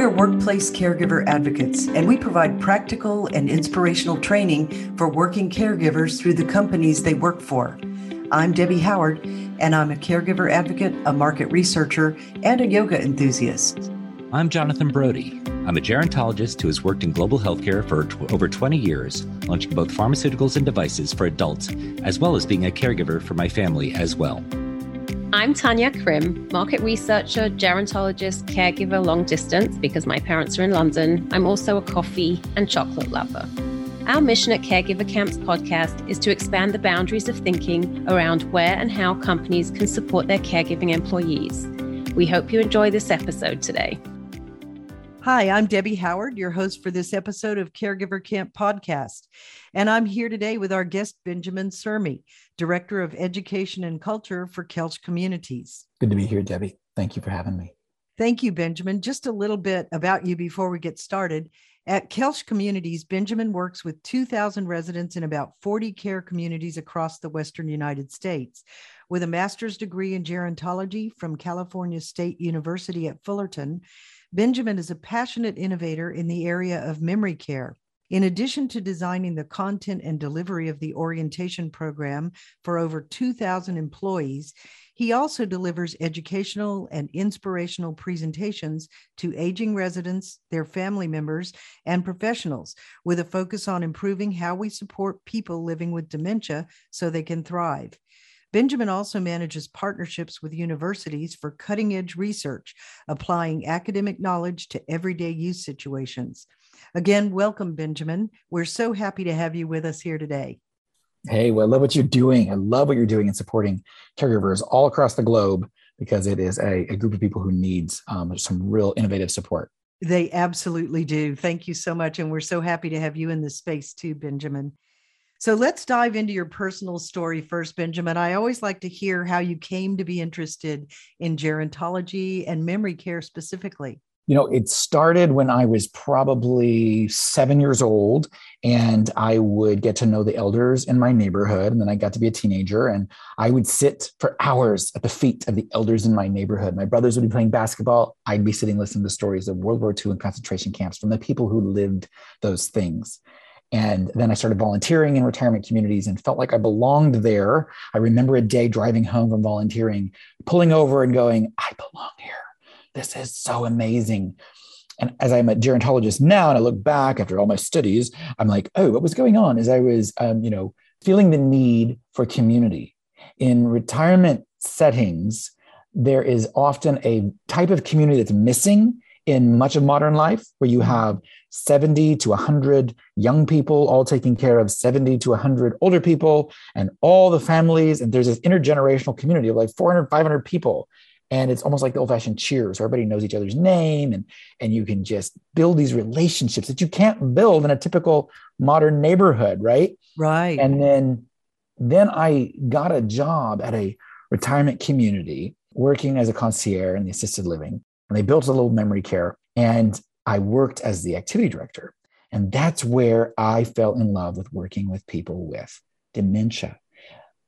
We're workplace caregiver advocates, and we provide practical and inspirational training for working caregivers through the companies they work for. I'm Debbie Howard, and I'm a caregiver advocate, a market researcher, and a yoga enthusiast. I'm Jonathan Brody. I'm a gerontologist who has worked in global healthcare for t- over 20 years, launching both pharmaceuticals and devices for adults, as well as being a caregiver for my family as well. I'm Tanya Krim, market researcher, gerontologist, caregiver long distance because my parents are in London. I'm also a coffee and chocolate lover. Our mission at Caregiver Camps podcast is to expand the boundaries of thinking around where and how companies can support their caregiving employees. We hope you enjoy this episode today. Hi, I'm Debbie Howard, your host for this episode of Caregiver Camp Podcast. And I'm here today with our guest, Benjamin Surmi, Director of Education and Culture for Kelch Communities. Good to be here, Debbie. Thank you for having me. Thank you, Benjamin. Just a little bit about you before we get started. At Kelch Communities, Benjamin works with 2,000 residents in about 40 care communities across the Western United States. With a master's degree in gerontology from California State University at Fullerton, Benjamin is a passionate innovator in the area of memory care. In addition to designing the content and delivery of the orientation program for over 2,000 employees, he also delivers educational and inspirational presentations to aging residents, their family members, and professionals with a focus on improving how we support people living with dementia so they can thrive. Benjamin also manages partnerships with universities for cutting edge research, applying academic knowledge to everyday use situations. Again, welcome, Benjamin. We're so happy to have you with us here today. Hey, well, I love what you're doing. I love what you're doing in supporting caregivers all across the globe because it is a, a group of people who needs um, some real innovative support. They absolutely do. Thank you so much. And we're so happy to have you in this space too, Benjamin. So let's dive into your personal story first, Benjamin. I always like to hear how you came to be interested in gerontology and memory care specifically. You know, it started when I was probably seven years old, and I would get to know the elders in my neighborhood. And then I got to be a teenager, and I would sit for hours at the feet of the elders in my neighborhood. My brothers would be playing basketball. I'd be sitting listening to stories of World War II and concentration camps from the people who lived those things. And then I started volunteering in retirement communities and felt like I belonged there. I remember a day driving home from volunteering, pulling over and going, I belong here. This is so amazing. And as I'm a gerontologist now, and I look back after all my studies, I'm like, oh, what was going on is I was, um, you know, feeling the need for community. In retirement settings, there is often a type of community that's missing in much of modern life where you have 70 to 100 young people all taking care of 70 to 100 older people and all the families and there's this intergenerational community of like 400 500 people and it's almost like the old fashioned cheers where everybody knows each other's name and and you can just build these relationships that you can't build in a typical modern neighborhood right right and then then i got a job at a retirement community working as a concierge in the assisted living and they built a little memory care and I worked as the activity director. And that's where I fell in love with working with people with dementia.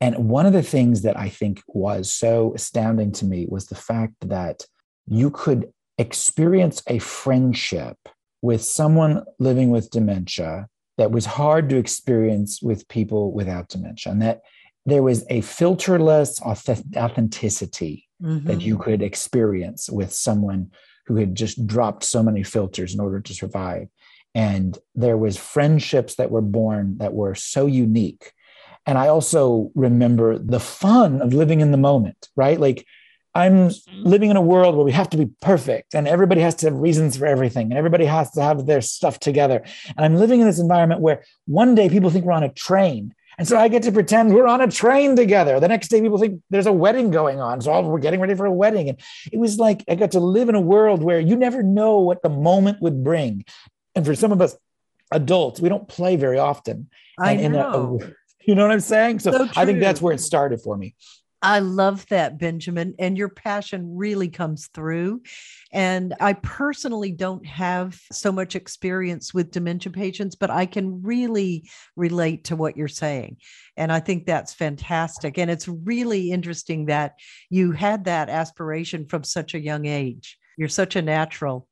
And one of the things that I think was so astounding to me was the fact that you could experience a friendship with someone living with dementia that was hard to experience with people without dementia. And that there was a filterless authenticity mm-hmm. that you could experience with someone who had just dropped so many filters in order to survive. And there was friendships that were born that were so unique. And I also remember the fun of living in the moment, right? Like I'm mm-hmm. living in a world where we have to be perfect and everybody has to have reasons for everything and everybody has to have their stuff together. And I'm living in this environment where one day people think we're on a train and so I get to pretend we're on a train together. The next day, people think there's a wedding going on. So we're getting ready for a wedding. And it was like I got to live in a world where you never know what the moment would bring. And for some of us adults, we don't play very often. I know. A, you know what I'm saying? So, so I think that's where it started for me. I love that, Benjamin. And your passion really comes through. And I personally don't have so much experience with dementia patients, but I can really relate to what you're saying. And I think that's fantastic. And it's really interesting that you had that aspiration from such a young age. You're such a natural.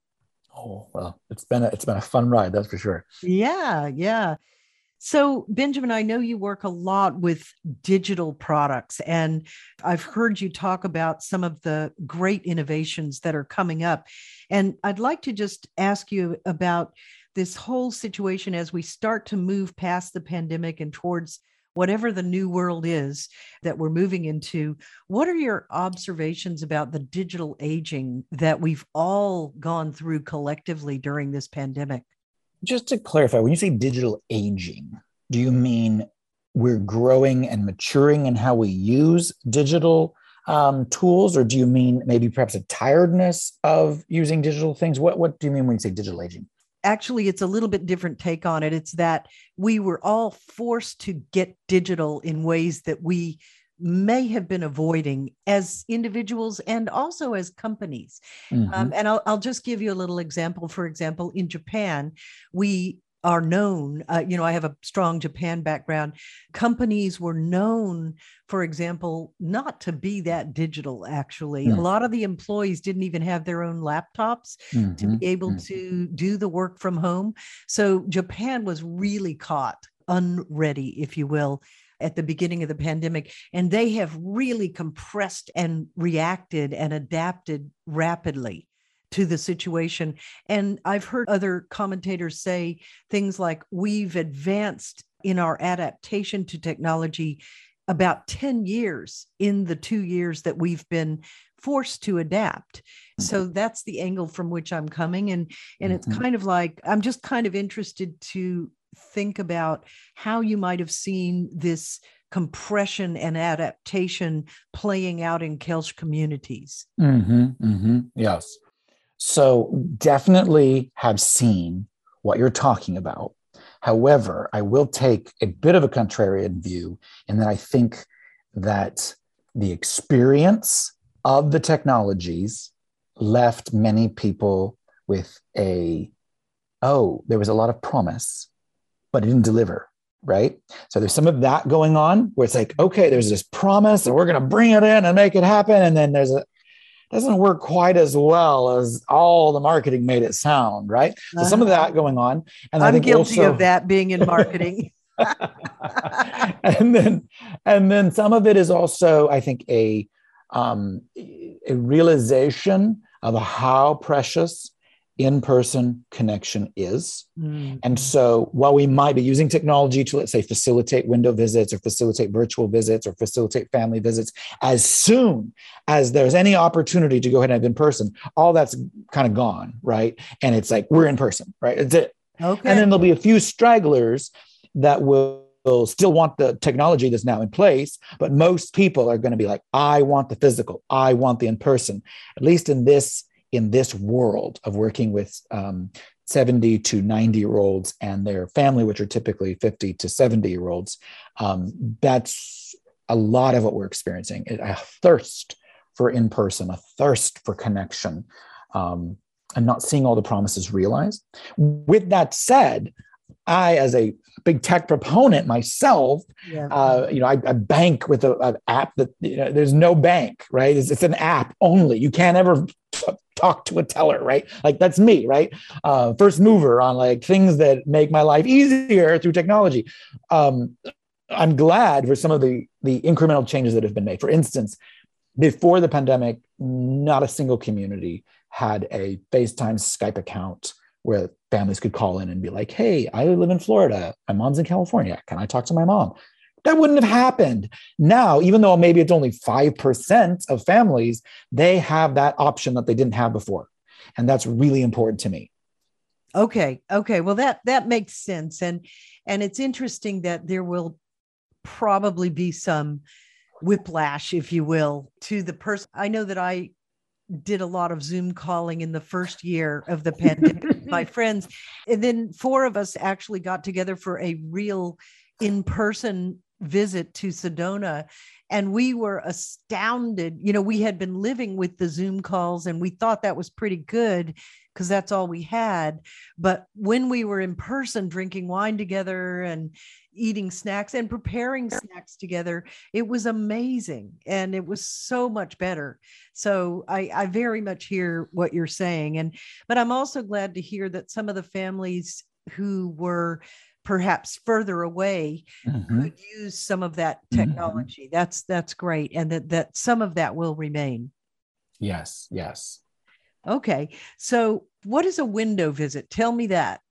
Oh well, it's been a, it's been a fun ride, that's for sure. Yeah, yeah. So, Benjamin, I know you work a lot with digital products, and I've heard you talk about some of the great innovations that are coming up. And I'd like to just ask you about this whole situation as we start to move past the pandemic and towards whatever the new world is that we're moving into. What are your observations about the digital aging that we've all gone through collectively during this pandemic? Just to clarify, when you say digital aging, do you mean we're growing and maturing in how we use digital um, tools, or do you mean maybe perhaps a tiredness of using digital things? What What do you mean when you say digital aging? Actually, it's a little bit different take on it. It's that we were all forced to get digital in ways that we may have been avoiding as individuals and also as companies. Mm-hmm. Um, and I'll, I'll just give you a little example. For example, in Japan, we are known, uh, you know, I have a strong Japan background. Companies were known, for example, not to be that digital, actually. Mm. A lot of the employees didn't even have their own laptops mm-hmm. to be able mm-hmm. to do the work from home. So Japan was really caught unready, if you will at the beginning of the pandemic. And they have really compressed and reacted and adapted rapidly to the situation. And I've heard other commentators say things like, we've advanced in our adaptation to technology about 10 years in the two years that we've been forced to adapt so that's the angle from which i'm coming and and it's mm-hmm. kind of like i'm just kind of interested to think about how you might have seen this compression and adaptation playing out in Kelch communities. Mm-hmm, mm-hmm, yes. So definitely have seen what you're talking about. However, I will take a bit of a contrarian view in that I think that the experience of the technologies left many people with a, oh, there was a lot of promise but it didn't deliver right? So there's some of that going on where it's like okay there's this promise and we're going to bring it in and make it happen. And then there's a doesn't work quite as well as all the marketing made it sound right? So some of uh-huh. that going on. And i'm guilty also, of that being in marketing. And then and then some of it is also i think a um, a realization of how precious in person connection is. Mm-hmm. And so while we might be using technology to, let's say, facilitate window visits or facilitate virtual visits or facilitate family visits, as soon as there's any opportunity to go ahead and have in person, all that's kind of gone, right? And it's like, we're in person, right? It's it. Okay. And then there'll be a few stragglers that will will still want the technology that's now in place, but most people are going to be like, I want the physical, I want the in person. At least in this in this world of working with um, 70 to 90 year olds and their family, which are typically 50 to 70 year olds, um, that's a lot of what we're experiencing a thirst for in person, a thirst for connection, um, and not seeing all the promises realized. With that said, I, as a big tech proponent myself, yeah. uh, you know, I, I bank with an app that you know, there's no bank, right? It's, it's, an app only. You can't ever talk to a teller, right? Like that's me, right? Uh, first mover on like things that make my life easier through technology. Um, I'm glad for some of the the incremental changes that have been made. For instance, before the pandemic, not a single community had a FaceTime Skype account where families could call in and be like, "Hey, I live in Florida. My mom's in California. Can I talk to my mom?" That wouldn't have happened. Now, even though maybe it's only 5% of families, they have that option that they didn't have before. And that's really important to me. Okay. Okay. Well, that that makes sense. And and it's interesting that there will probably be some whiplash, if you will, to the person. I know that I did a lot of Zoom calling in the first year of the pandemic, my friends. And then four of us actually got together for a real in person visit to Sedona and we were astounded. You know, we had been living with the Zoom calls and we thought that was pretty good because that's all we had. But when we were in person drinking wine together and eating snacks and preparing snacks together, it was amazing and it was so much better. So I, I very much hear what you're saying. And but I'm also glad to hear that some of the families who were perhaps further away mm-hmm. could use some of that mm-hmm. technology. Mm-hmm. That's that's great. And that that some of that will remain. Yes, yes. Okay. So, what is a window visit? Tell me that.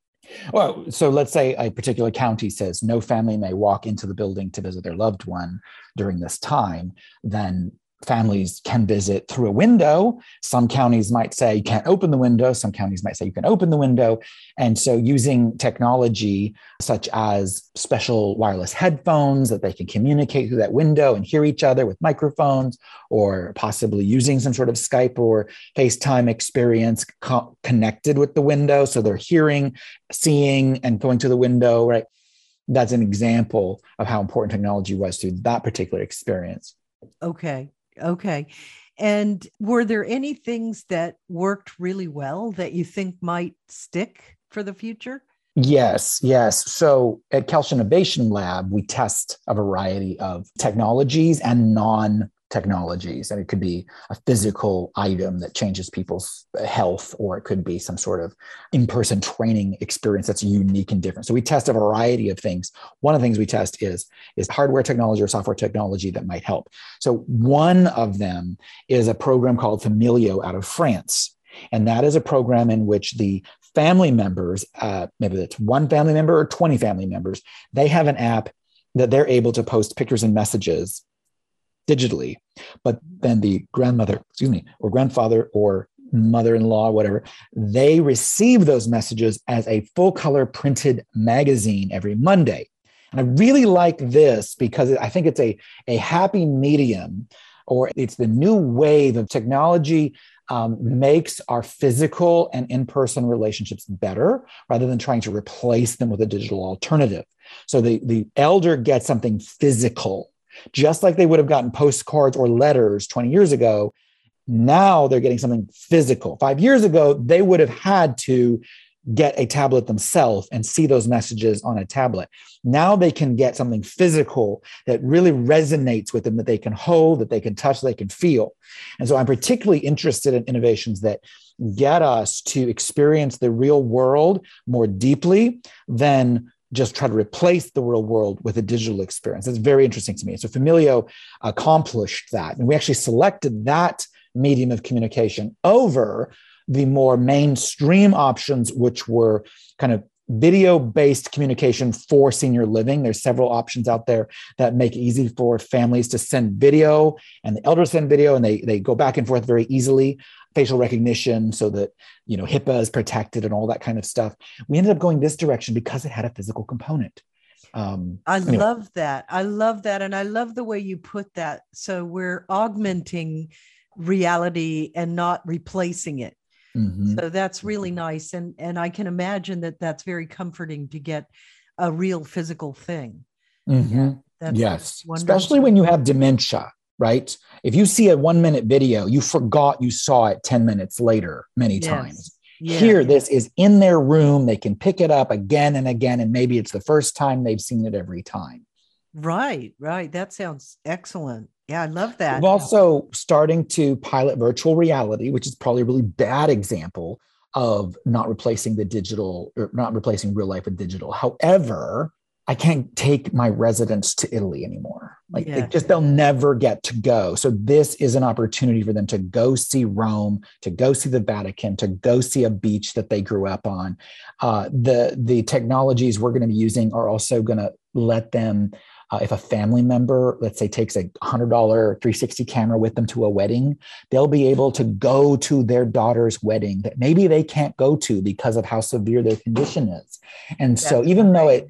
Well, so let's say a particular county says no family may walk into the building to visit their loved one during this time, then families can visit through a window. Some counties might say you can't open the window. Some counties might say you can open the window. And so, using technology such as special wireless headphones that they can communicate through that window and hear each other with microphones, or possibly using some sort of Skype or FaceTime experience co- connected with the window. So, they're hearing, seeing, and going to the window, right? That's an example of how important technology was to that particular experience. Okay. Okay. And were there any things that worked really well that you think might stick for the future? Yes, yes. So at Kelsch Innovation Lab, we test a variety of technologies and non technologies. And it could be a physical item that changes people's health, or it could be some sort of in person training experience that's unique and different. So we test a variety of things. One of the things we test is, is hardware technology or software technology that might help. So one of them is a program called Famileo out of France. And that is a program in which the family members, uh, maybe it's one family member or 20 family members, they have an app that they're able to post pictures and messages digitally. But then the grandmother, excuse me, or grandfather or mother in law, whatever, they receive those messages as a full color printed magazine every Monday. And I really like this because I think it's a, a happy medium or it's the new wave of technology um, makes our physical and in person relationships better rather than trying to replace them with a digital alternative. So the, the elder gets something physical just like they would have gotten postcards or letters 20 years ago. Now they're getting something physical. Five years ago, they would have had to get a tablet themselves and see those messages on a tablet. Now they can get something physical that really resonates with them, that they can hold, that they can touch, they can feel. And so I'm particularly interested in innovations that get us to experience the real world more deeply than just try to replace the real world with a digital experience. That's very interesting to me. So Famileo accomplished that. And we actually selected that medium of communication over the more mainstream options, which were kind of video based communication for senior living. There's several options out there that make it easy for families to send video and the elders send video and they, they go back and forth very easily facial recognition so that you know HIPAA is protected and all that kind of stuff. We ended up going this direction because it had a physical component. Um, I anyway. love that. I love that, and I love the way you put that. So we're augmenting reality and not replacing it. Mm-hmm. So that's really nice, and and I can imagine that that's very comforting to get a real physical thing. Mm-hmm. Yeah, yes, especially when you have dementia right? If you see a one minute video, you forgot you saw it 10 minutes later many yes. times. Yeah. Here, this is in their room. They can pick it up again and again. And maybe it's the first time they've seen it every time. Right, right. That sounds excellent. Yeah, I love that. We're also starting to pilot virtual reality, which is probably a really bad example of not replacing the digital or not replacing real life with digital. However, I can't take my residents to Italy anymore. Like yeah. just they'll never get to go. So this is an opportunity for them to go see Rome, to go see the Vatican, to go see a beach that they grew up on. Uh, the the technologies we're going to be using are also going to let them. Uh, if a family member, let's say, takes a $100 360 camera with them to a wedding, they'll be able to go to their daughter's wedding that maybe they can't go to because of how severe their condition is. And That's so, even right. though it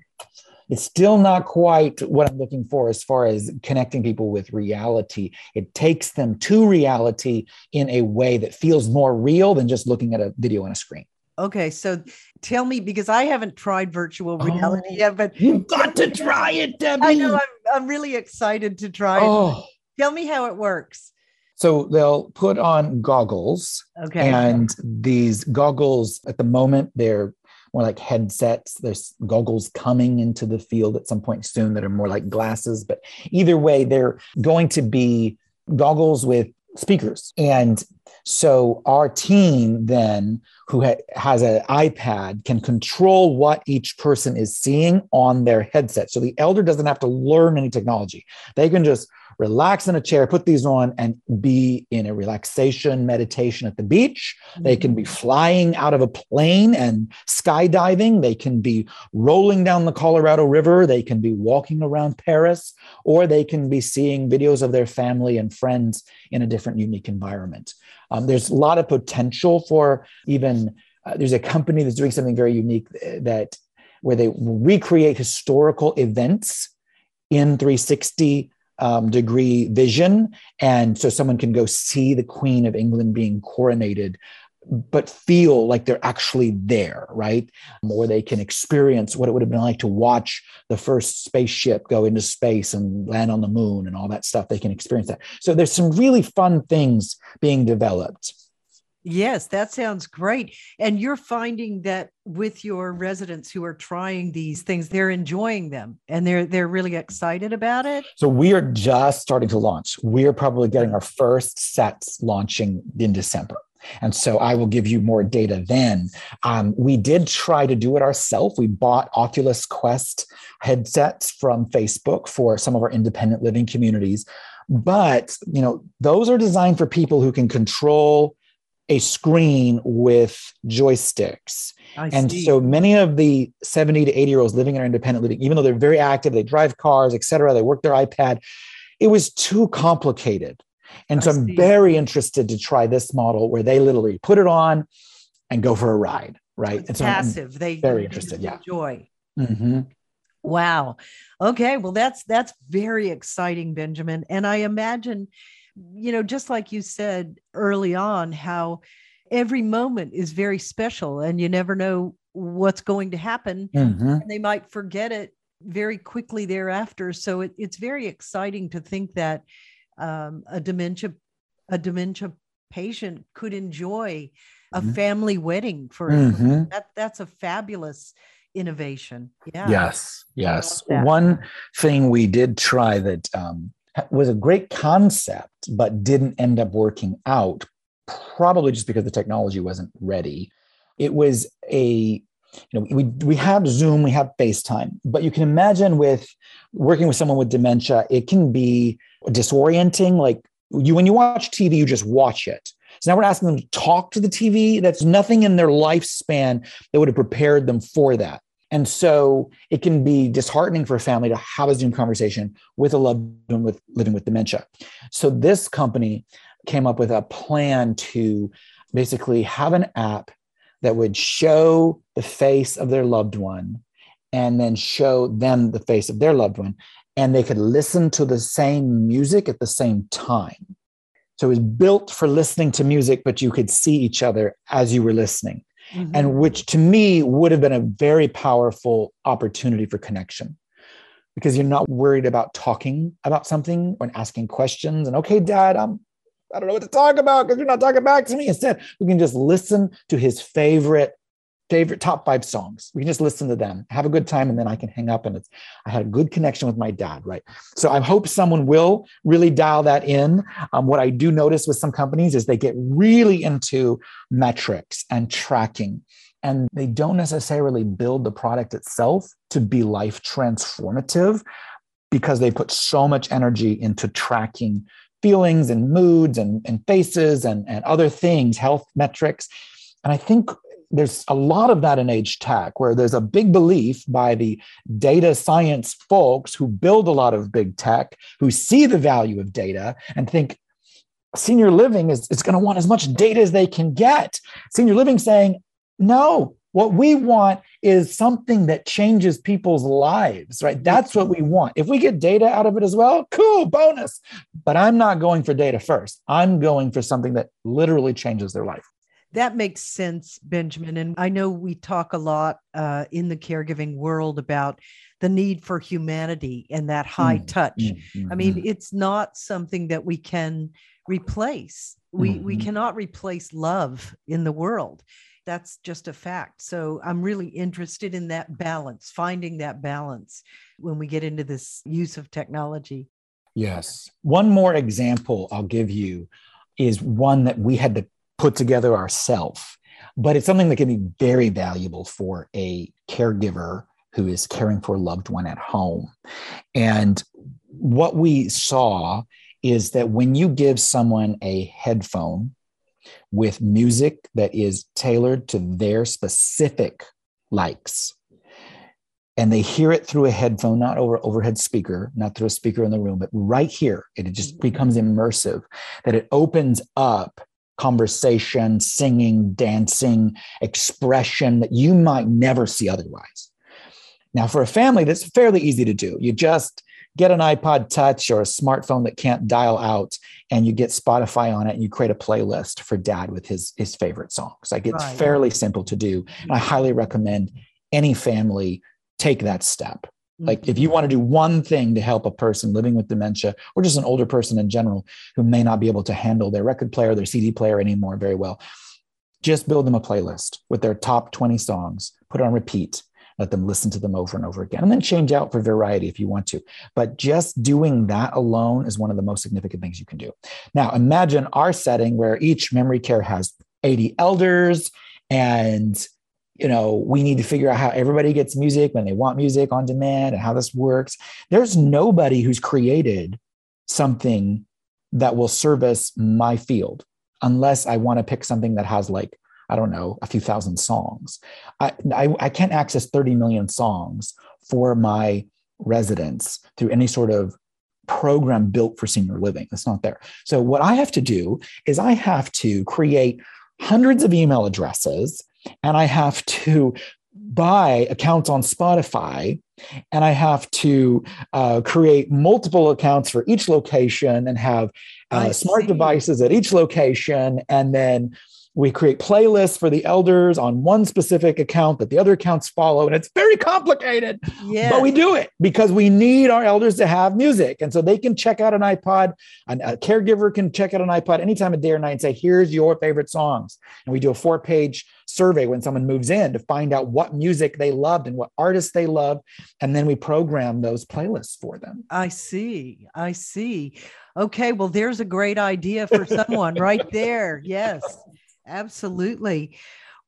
it's still not quite what I'm looking for as far as connecting people with reality. It takes them to reality in a way that feels more real than just looking at a video on a screen. Okay, so tell me because I haven't tried virtual reality Oh, yet, but You've got to try it, Debbie. I know I'm, I'm really excited to try it. Oh. Tell me how it works. So they'll put on goggles, Okay. and these goggles at the moment they're more like headsets. There's goggles coming into the field at some point soon that are more like glasses. But either way, they're going to be goggles with speakers. And so our team then, who ha- has an iPad, can control what each person is seeing on their headset. So the elder doesn't have to learn any technology. They can just relax in a chair, put these on, and be in a relaxation meditation at the beach. They can be flying out of a plane and skydiving. They can be rolling down the Colorado River. They can be walking around Paris, or they can be seeing videos of their family and friends in a different, unique environment. Um, there's a lot of potential for even, uh, there's a company that's doing something very unique uh, that where they recreate historical events in 360 um, degree vision. And so someone can go see the Queen of England being coronated, but feel like they're actually there, right? Or they can experience what it would have been like to watch the first spaceship go into space and land on the moon and all that stuff. They can experience that. So there's some really fun things being developed. Yes, that sounds great. And you're finding that with your residents who are trying these things, they're enjoying them and they're they're really excited about it. So we are just starting to launch. We are probably getting our first sets launching in December. And so I will give you more data then. Um, we did try to do it ourselves. We bought Oculus Quest headsets from Facebook for some of our independent living communities. But you know, those are designed for people who can control a screen with joysticks. I And see. so many of the 70 to 80 year olds living in our independent living, even though they're very active, they drive cars, et cetera, they work their iPad, it was too complicated. And so I I'm see. very interested to try this model where they literally put it on and go for a ride, right? it's And so I'm- passive. They very interested, yeah. Enjoy. Mhm. Wow. Okay. Well, that's that's very exciting, Benjamin. And I imagine, you know, just like you said early on, how every moment is very special and you never know what's going to happen. Mhm. And they might forget it very quickly thereafter. So it, it's very exciting to think that um, a dementia a dementia patient could enjoy a Mhm. family wedding for Mhm. that. That's a fabulous innovation. Yeah. Yes, yes. One thing we did try that um, was a great concept, but didn't end up working out, probably just because the technology wasn't ready. It was a you know we we have zoom we have facetime but you can imagine with working with someone with dementia it can be disorienting. Like you when you watch tv you just watch it. So now we're asking them to talk to the tv that's nothing in their lifespan that would have prepared them for that and so it can be disheartening for a family to have a Zoom conversation with a loved one with living with dementia. So this company came up with a plan to basically have an app that would show the face of their loved one and then show them the face of their loved one. And they could listen to the same music at the same time. So it was built for listening to music, but you could see each other as you were listening Mhm. and which to me would have been a very powerful opportunity for connection because you're not worried about talking about something or asking questions and okay dad i'm i don't know what to talk about because you're not talking back to me instead we can just listen to his favorite favorite top five songs. We can just listen to them. Have a good time and then i can hang up and it's i had a good connection with my dad right? So i hope someone will really dial that in. Um, what i do notice with some companies is they get really into metrics and tracking and they don't necessarily build the product itself to be life transformative because they put so much energy into tracking feelings and moods and, and faces and, and other things health metrics. And i think there's a lot of that in age tech where there's a big belief by the data science folks who build a lot of big tech who see the value of data and think senior living is, is going to want as much data as they can get. Senior living saying no what we want is something that changes people's lives right? That's what we want. If we get data out of it as well cool bonus. But i'm not going for data first. I'm going for something that literally changes their life That makes sense, Benjamin. And I know we talk a lot uh, in the caregiving world about the need for humanity and that high mm, touch. Mm, I mean, mm. it's not something that we can replace. We mm-hmm. we cannot replace love in the world. That's just a fact. So I'm really interested in that balance, finding that balance when we get into this use of technology. Yes. One more example I'll give you is one that we had to put together ourselves, but it's something that can be very valuable for a caregiver who is caring for a loved one at home. And what we saw is that when you give someone a headphone with music that is tailored to their specific likes, and they hear it through a headphone, not over overhead speaker, not through a speaker in the room, but right here, it just becomes immersive, that it opens up conversation, singing, dancing, expression that you might never see otherwise. Now, for a family, that's fairly easy to do. You just get an iPod Touch or a smartphone that can't dial out, and you get Spotify on it, and you create a playlist for dad with his his favorite songs. Like it's right. fairly simple to do, and I highly recommend any family take that step. Like if you want to do one thing to help a person living with dementia or just an older person in general who may not be able to handle their record player, their CD player anymore very well, just build them a playlist with their top 20 songs, put on repeat, let them listen to them over and over again, and then change out for variety if you want to. But just doing that alone is one of the most significant things you can do. Now, imagine our setting where each memory care has 80 elders and you know, we need to figure out how everybody gets music when they want music on demand and how this works. There's nobody who's created something that will service my field unless I want to pick something that has like, I don't know, a few thousand songs. I, I, I can't access 30 million songs for my residents through any sort of program built for senior living. It's not there. So, what I have to do is I have to create hundreds of email addresses and I have to buy accounts on Spotify and I have to uh, create multiple accounts for each location and have uh, smart devices at each location and then we create playlists for the elders on one specific account that the other accounts follow. And it's very complicated, yes. but we do it because we need our elders to have music. And so they can check out an iPod, and a caregiver can check out an iPod anytime of day or night and say, here's your favorite songs. And we do a four page survey when someone moves in to find out what music they loved and what artists they loved. And then we program those playlists for them. I see. I see. Okay. Well, there's a great idea for someone right there. Yes. Absolutely.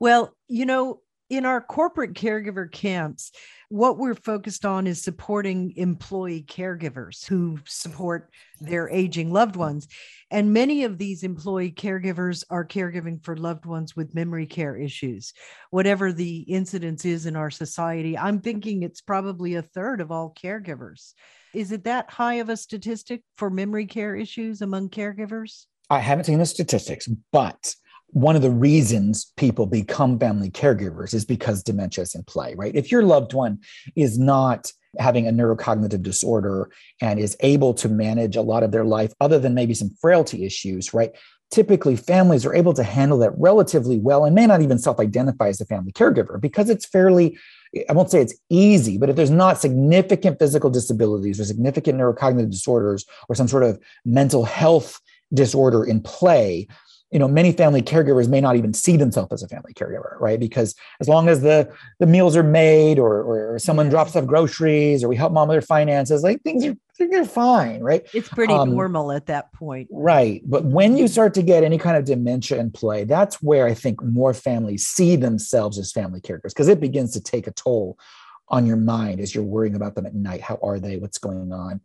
Well, you know, in our corporate caregiver camps, what we're focused on is supporting employee caregivers who support their aging loved ones. And many of these employee caregivers are caregiving for loved ones with memory care issues. Whatever the incidence is in our society, I'm thinking it's probably a third of all caregivers. Is it that high of a statistic for memory care issues among caregivers? I haven't seen the statistics, but one of the reasons people become family caregivers is because dementia is in play, right? If your loved one is not having a neurocognitive disorder and is able to manage a lot of their life, other than maybe some frailty issues, right? Typically, families are able to handle that relatively well and may not even self identify as a family caregiver because it's fairly I won't say it's easy, but if there's not significant physical disabilities or significant neurocognitive disorders or some sort of mental health disorder in play, you know many family caregivers may not even see themselves as a family caregiver right? Because as long as the the meals are made or or, someone drops off groceries or we help mom with their finances like things are they're fine right? It's pretty um, normal at that point. right. But when you start to get any kind of dementia in play that's where i think more families see themselves as family caregivers because it begins to take a toll on your mind as you're worrying about them at night. How are they? What's going on?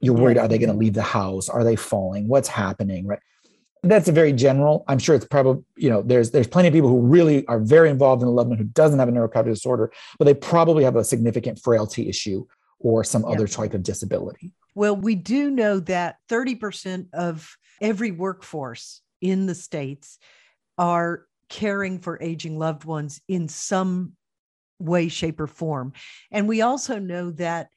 You're worried are they going to leave the house? Are they falling? What's happening right that's a very general. I'm sure it's probably, you know, there's there's plenty of people who really are very involved in a loved one who doesn't have a neurocognitive disorder, but they probably have a significant frailty issue or some yeah. other type of disability. Well, we do know that 30% of every workforce in the states are caring for aging loved ones in some way, shape, or form. And we also know that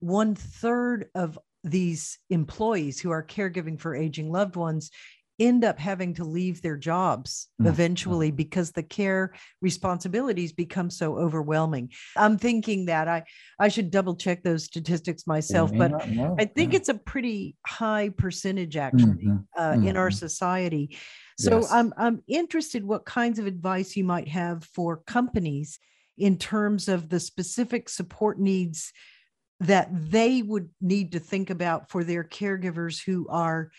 one third of these employees who are caregiving for aging loved ones end up having to leave their jobs Mm, eventually because the care responsibilities become so overwhelming. I'm thinking that I I should double check those statistics myself, but know. I think Yeah. it's a pretty high percentage actually Mhm, uh, in our society. So Yes. I'm I'm interested what kinds of advice you might have for companies in terms of the specific support needs that they would need to think about for their caregivers who are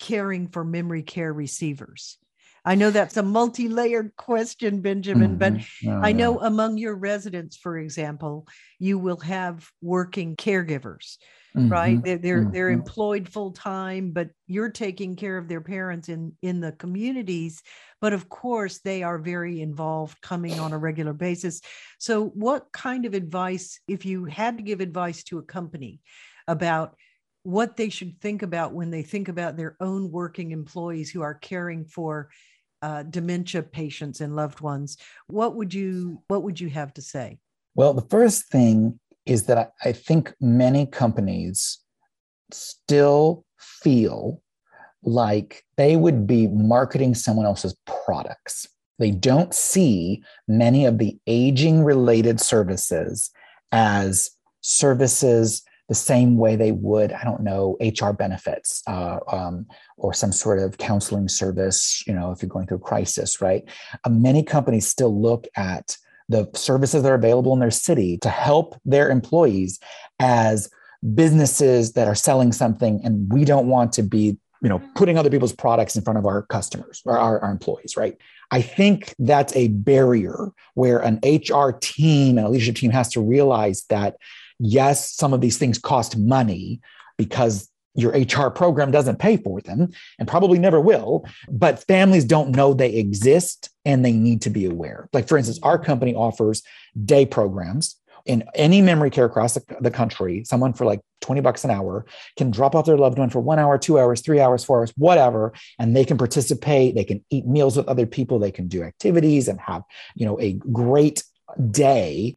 caring for memory care receivers. I know that's a multi-layered question, Benjamin, but Mhm. No, I know no. among your residents, for example, you will have working caregivers, right? Mhm, They're they're, they're mhm. employed full time, but you're taking care of their parents in in the communities. But of course, they are very involved, coming on a regular basis. So, what kind of advice, if you had to give advice to a company about what they should think about when they think about their own working employees who are caring for uh, dementia patients and loved ones, what would you what would you have to say? Well, the first thing is that I, I think many companies still feel like they would be marketing someone else's products. They don't see many of the aging related services as services the same way they would, I don't know, HR benefits uh, um, or some sort of counseling service, you know, if you're going through a crisis, right? Uh, many companies still look at the services that are available in their city to help their employees as businesses that are selling something and we don't want to be you know putting other people's products in front of our customers or our, our employees right i think that's a barrier where an hr team and a leadership team has to realize that yes some of these things cost money because your hr program doesn't pay for them and probably never will but families don't know they exist and they need to be aware like for instance our company offers day programs in any memory care across the, the country, someone for like 20 bucks an hour can drop off their loved one for one hour, two hours, three hours, four hours, whatever, and they can participate. They can eat meals with other people. They can do activities and have, you know, a great day.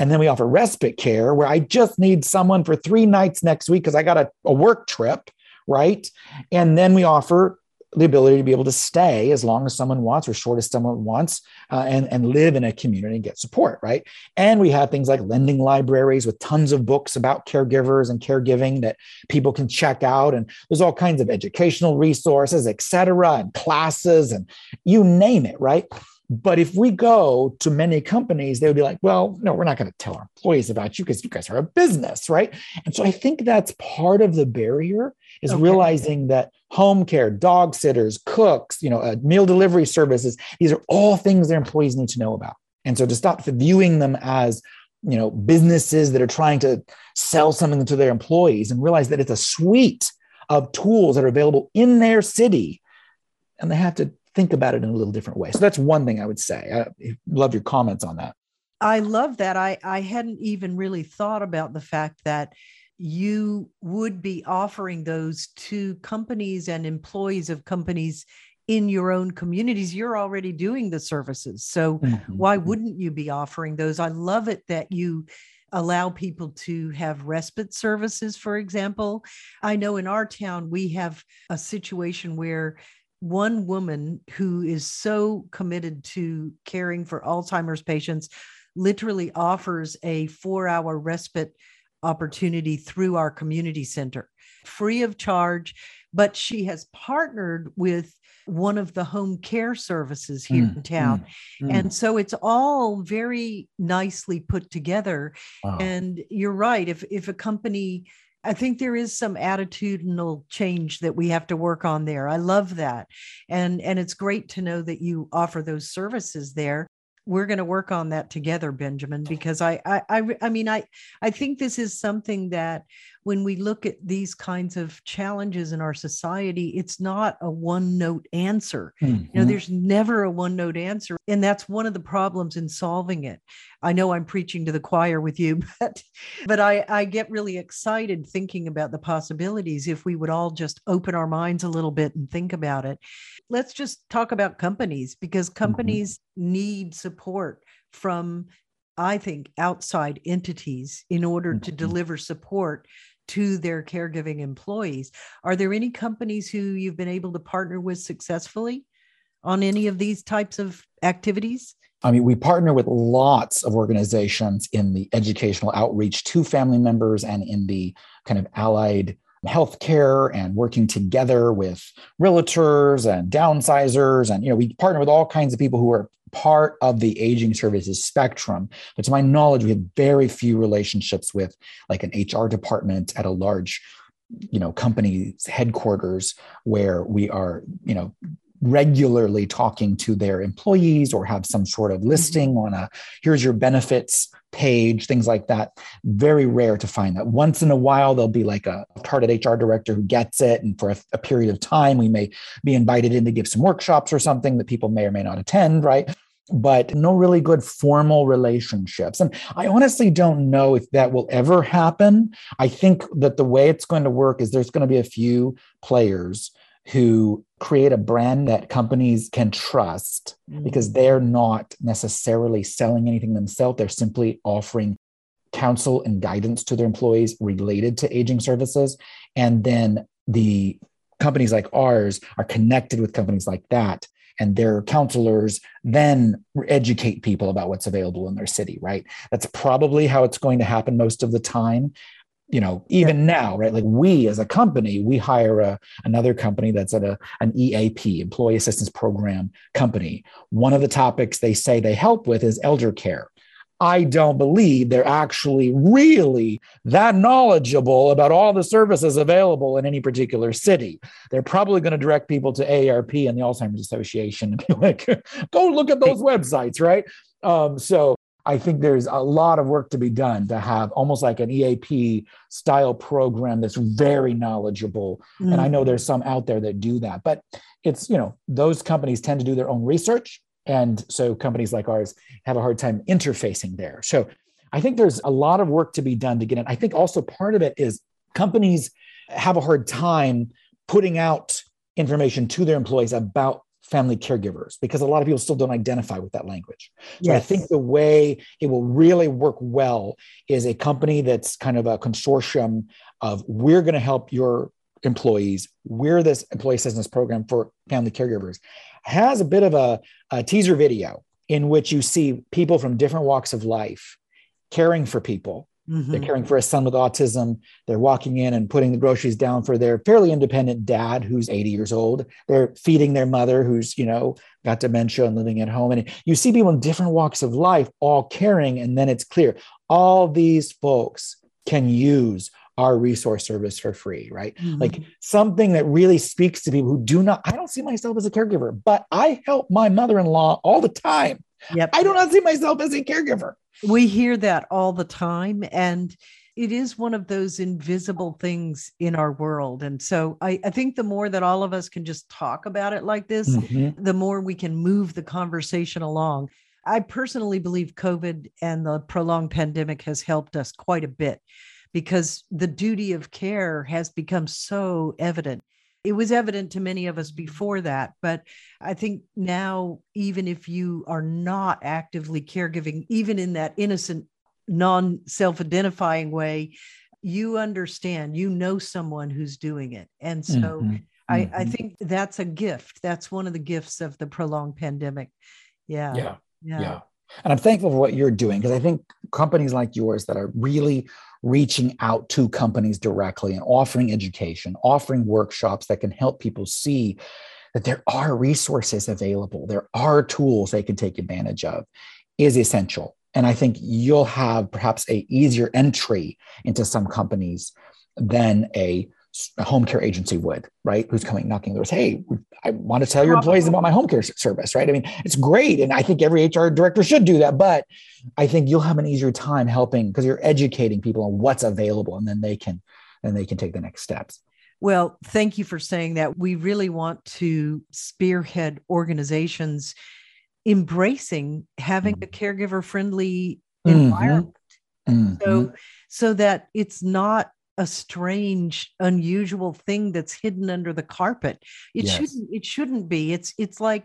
And then we offer respite care where I just need someone for three nights next week because I got a, a work trip, right? And then we offer the ability to be able to stay as long as someone wants or short as someone wants uh, and, and live in a community and get support, right? And we have things like lending libraries with tons of books about caregivers and caregiving that people can check out. And there's all kinds of educational resources, et cetera, and classes and you name it, right? But if we go to many companies, they would be like, well, no, we're not going to tell our employees about you because you guys are a business, right? And so I think that's part of the barrier is Okay. realizing that home care, dog sitters, cooks, you know, uh, meal delivery services, these are all things their employees need to know about. And so to stop viewing them as, you know, businesses that are trying to sell something to their employees and realize that it's a suite of tools that are available in their city and they have to think about it in a little different way. So that's one thing I would say. I love your comments on that. I love that. I, I hadn't even really thought about the fact that you would be offering those to companies and employees of companies in your own communities. You're already doing the services. So mm-hmm. why wouldn't you be offering those? I love it that you allow people to have respite services, for example. I know in our town, we have a situation where one woman who is so committed to caring for Alzheimer's patients literally offers a four hour respite opportunity through our community center, free of charge. But she has partnered with one of the home care services here Mm, in town. Mm. And so it's all very nicely put together. Wow. And you're right. If if a company, I think there is some attitudinal change that we have to work on there. I love that. And and it's great to know that you offer those services there. We're going to work on that together, Benjamin, because I, I, I, I mean, I, I think this is something that when we look at these kinds of challenges in our society, it's not a one note answer. You know, Mhm. there's never a one note answer. And that's one of the problems in solving it. I know I'm preaching to the choir with you, but but I, I get really excited thinking about the possibilities if we would all just open our minds a little bit and think about it. Let's just talk about companies because companies need support from, I think, outside entities in order to Mhm. deliver support to their caregiving employees. Are there any companies who you've been able to partner with successfully on any of these types of activities? I mean, we partner with lots of organizations in the educational outreach to family members and in the kind of allied healthcare and working together with realtors and downsizers. And, you know, we partner with all kinds of people who are part of the aging services spectrum. But to my knowledge, we have very few relationships with like an HR department at a large you know company's headquarters where we are you know regularly talking to their employees or have some sort of mm-hmm. listing on a here's your benefits page, things like that. Very rare to find that. Once in a while, there'll be like a target HR director who gets it. And for a, a, period of time, we may be invited in to give some workshops or something that people may or may not attend, right? But no really good formal relationships. And I honestly don't know if that will ever happen. I think that the way it's going to work is there's going to be a few players who create a brand that companies can trust mm-hmm. because they're not necessarily selling anything themselves. They're simply offering counsel and guidance to their employees related to aging services. And then the companies like ours are connected with companies like that. And their counselors then educate people about what's available in their city, right? That's probably how it's going to happen most of the time you know even yeah. now right? Like we as a company we hire a, another company that's at a, an eap employee assistance program company. One of the topics they say they help with is elder care. I don't believe they're actually really that knowledgeable about all the services available in any particular city. They're probably going to direct people to aarp and the alzheimer's association. And be like go look at those websites right? Um, so I think there's a lot of work to be done to have almost like an EAP style program that's very knowledgeable. Mm. And I know there's some out there that do that, but it's, you know, those companies tend to do their own research. And so companies like ours have a hard time interfacing there. So I think there's a lot of work to be done to get in. I think also part of it is companies have a hard time putting out information to their employees about family caregivers because a lot of people still don't identify with that language. So yes. I think the way it will really work well is a company that's kind of a consortium of we're going to help your employees. We're this employee assistance program for family caregivers. Has a bit of a, a teaser video in which you see people from different walks of life caring for people Mm-hmm. They're caring for a son with autism. They're walking in and putting the groceries down for their fairly independent dad who's 80 years old. They're feeding their mother who's, you know, got dementia and living at home. And you see people in different walks of life all caring. And then it's clear all these folks can use our resource service for free, right? Mm-hmm. Like something that really speaks to people who do not, I don't see myself as a caregiver, but I help my mother in law all the time. Yep. I do not see myself as a caregiver. We hear that all the time. And it is one of those invisible things in our world. And so I, I, think the more that all of us can just talk about it like this, mm-hmm. the more we can move the conversation along. I personally believe COVID and the prolonged pandemic has helped us quite a bit because the duty of care has become so evident it was evident to many of us before that but i think now even if you are not actively caregiving even in that innocent non self-identifying way you understand you know someone who's doing it and so mm-hmm. I, mm-hmm. I think that's a gift that's one of the gifts of the prolonged pandemic yeah yeah yeah, yeah. And i'm thankful for what you're doing because i think companies like yours that are really reaching out to companies directly and offering education, offering workshops that can help people see that there are resources available, there are tools they can take advantage of is essential. And I think you'll have perhaps a easier entry into some companies than a a home care agency would, right? Who's coming knocking doors. Hey, I want to tell your employees about my home care service, right? I mean, it's great. And I think every HR director should do that. But I think you'll have an easier time helping because you're educating people on what's available and then they can and they can take the next steps. Well, thank you for saying that. We really want to spearhead organizations embracing having mm-hmm. a caregiver friendly mm-hmm. environment. Mm-hmm. So so that it's not a strange unusual thing that's hidden under the carpet it yes. shouldn't it shouldn't be it's it's like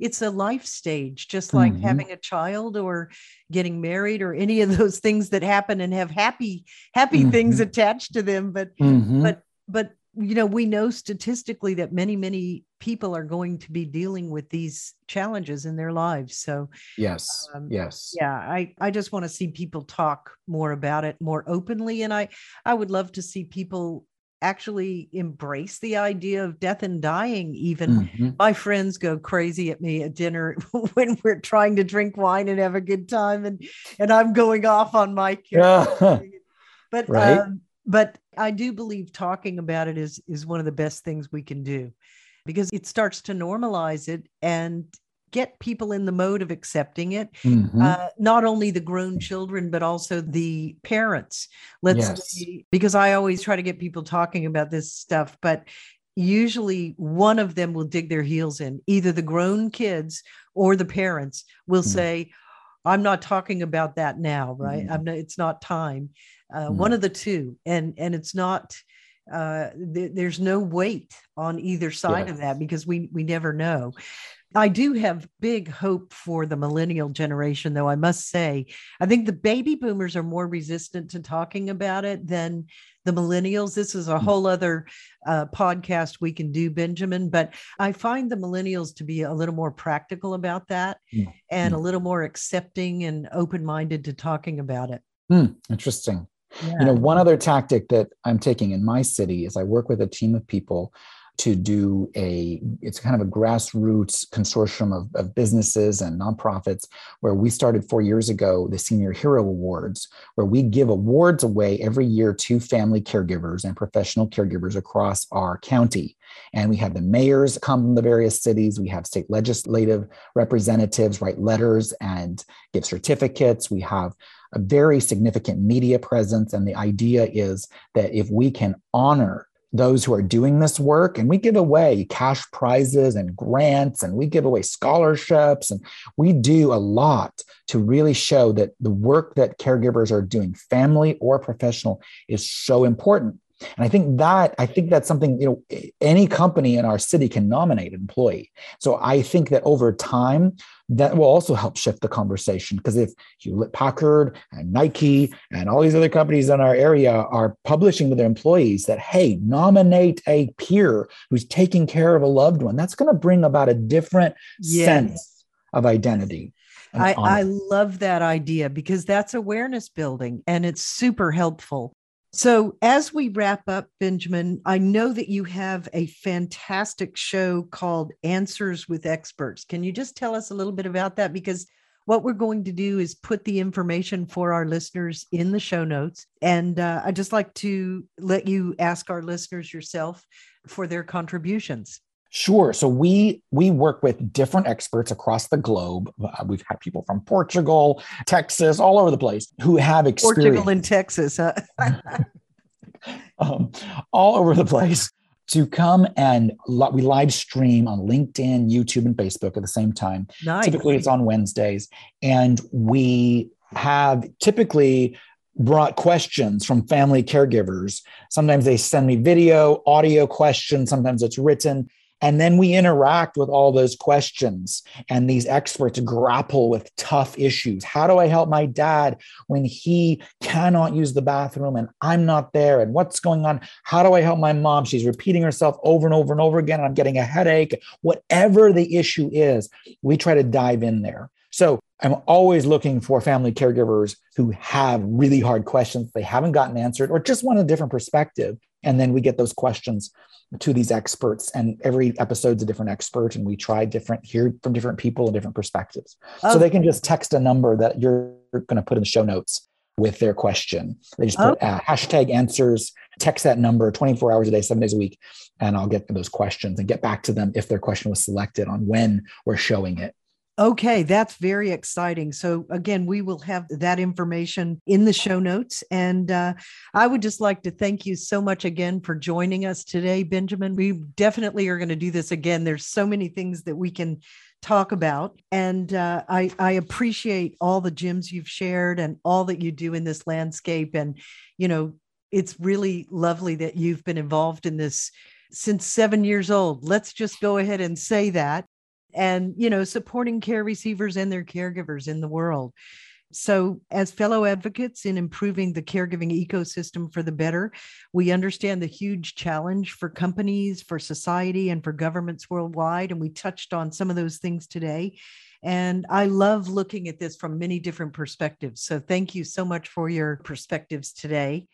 it's a life stage just like Mhm. having a child or getting married or any of those things that happen and have happy happy things Mhm. attached to them but Mhm. but but you know we know statistically that many many people are going to be dealing with these challenges in their lives so yes, um, yes. yeah i i just want to see people talk more about it more openly and i i would love to see people actually embrace the idea of death and dying even Mhm. my friends go crazy at me at dinner when we're trying to drink wine and have a good time and and i'm going off on my Yeah. but Right. um, but i do believe talking about it is is one of the best things we can do because it starts to normalize it and get people in the mode of accepting it Mhm. uh, not only the grown children but also the parents let's Yes. say, because i always try to get people talking about this stuff but usually one of them will dig their heels in either the grown kids or the parents will Hmm. say i'm not talking about that now right? Mhm. i'm not it's not time. Uh, Hmm. one of the two. And and it's not uh, th- there's no weight on either side of that because we we never know I do have big hope for the millennial generation, though I must say, I think the baby boomers are more resistant to talking about it than the millennials. This is a Mm. whole other uh, podcast we can do, Benjamin. But I find the millennials to be a little more practical about that Mm. and a Mm. little more accepting and open minded to talking about it. Hmm, interesting. You know, one other tactic that I'm taking in my city is I work with a team of people to do a it's kind of a grassroots consortium of, of businesses and nonprofits where we started four years ago the senior hero awards where we give awards away every year to family caregivers and professional caregivers across our county. And we have the mayors come from the various cities. We have state legislative representatives write letters and give certificates. We have a very significant media presence. And the idea is that if we can honor those who are doing this work, and we give away cash prizes and grants, and we give away scholarships, and we do a lot to really show that the work that caregivers are doing, family or professional, is so important. And I think that I think that's something you know any company in our city can nominate an employee. So I think that over time that will also help shift the conversation because if Hewlett Packard and Nike and all these other companies in our area are publishing with their employees that hey nominate a peer who's taking care of a loved one, that's going to bring about a different Yes. sense of identity. I, I love that idea because that's awareness building and it's super helpful. So, as we wrap up, Benjamin, I know that you have a fantastic show called Answers with Experts. Can you just tell us a little bit about that? Because what we're going to do is put the information for our listeners in the show notes. And uh, I'd just like to let you ask our listeners yourself for their contributions. Sure. So we we work with different experts across the globe. Uh, we've had people from Portugal, Texas, all over the place who have experience. Portugal and Texas. Huh? um, all over the place to come and li- we live stream on LinkedIn, YouTube, and Facebook at the same time. nice. Typically, it's on Wednesdays, and we have typically brought questions from family caregivers. Sometimes they send me video, audio questions. Sometimes it's written. And then we interact with all those questions, and these experts grapple with tough issues. How do I help my dad when he cannot use the bathroom and I'm not there? And what's going on? How do I help my mom? She's repeating herself over and over and over again, and I'm getting a headache. Whatever the issue is, we try to dive in there. So I'm always looking for family caregivers who have really hard questions they haven't gotten answered or just want a different perspective. And then we get those questions to these experts. And every episode's a different expert, and we try different, hear from different people and different perspectives. So Oh. they can just text a number that you're going to put in the show notes with their question. They just put uh, hashtag answers, text that number 24 hours a day, seven days a week, and I'll get those questions and get back to them if their question was selected on when we're showing it. Okay, that's very exciting. So, again, we will have that information in the show notes. And uh, I would just like to thank you so much again for joining us today, Benjamin. We definitely are going to do this again. There's so many things that we can talk about. And uh, I, I appreciate all the gems you've shared and all that you do in this landscape. And, you know, it's really lovely that you've been involved in this since seven years old. Let's just go ahead and say that. And, you know, supporting care receivers and their caregivers in the world. So, as fellow advocates in improving the caregiving ecosystem for the better, we understand the huge challenge for companies, for society, and for governments worldwide. And we touched on some of those things today. And I love looking at this from many different perspectives. So, thank you so much for your perspectives today.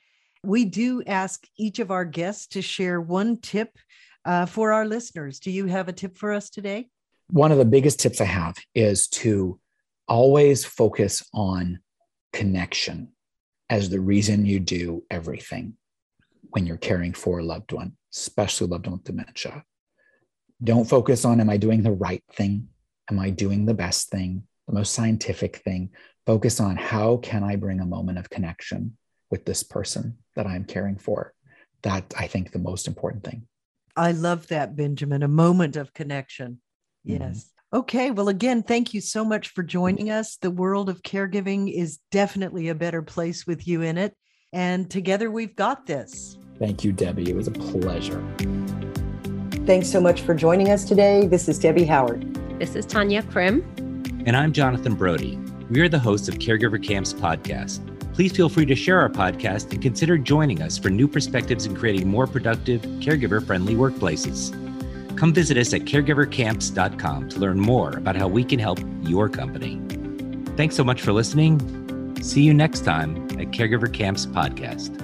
We do ask each of our guests to share one tip uh, for our listeners. Do you have a tip for us today? One of the biggest tips I have is to always focus on connection as the reason you do everything when you're caring for a loved one, especially loved one with dementia. Don't focus on, am I doing the right thing? Am I doing the best thing, the most scientific thing? Focus on how can I bring a moment of connection with this person that I'm caring for. That I think the most important thing. I love that, Benjamin. A moment of connection. Mm-hmm. Yes. Okay. Well, again, thank you so much for joining us. The world of caregiving is definitely a better place with you in it. And together we've got this. Thank you, Debbie. It was a pleasure. Thanks so much for joining us today. This is Debbie Howard. This is Tanya Krim. And I'm Jonathan Brody. We are the hosts of Caregiver Camps podcast. Please feel free to share our podcast and consider joining us for new perspectives in creating more productive, caregiver friendly workplaces. Come visit us at caregivercamps.com to learn more about how we can help your company. Thanks so much for listening. See you next time at Caregiver Camps Podcast.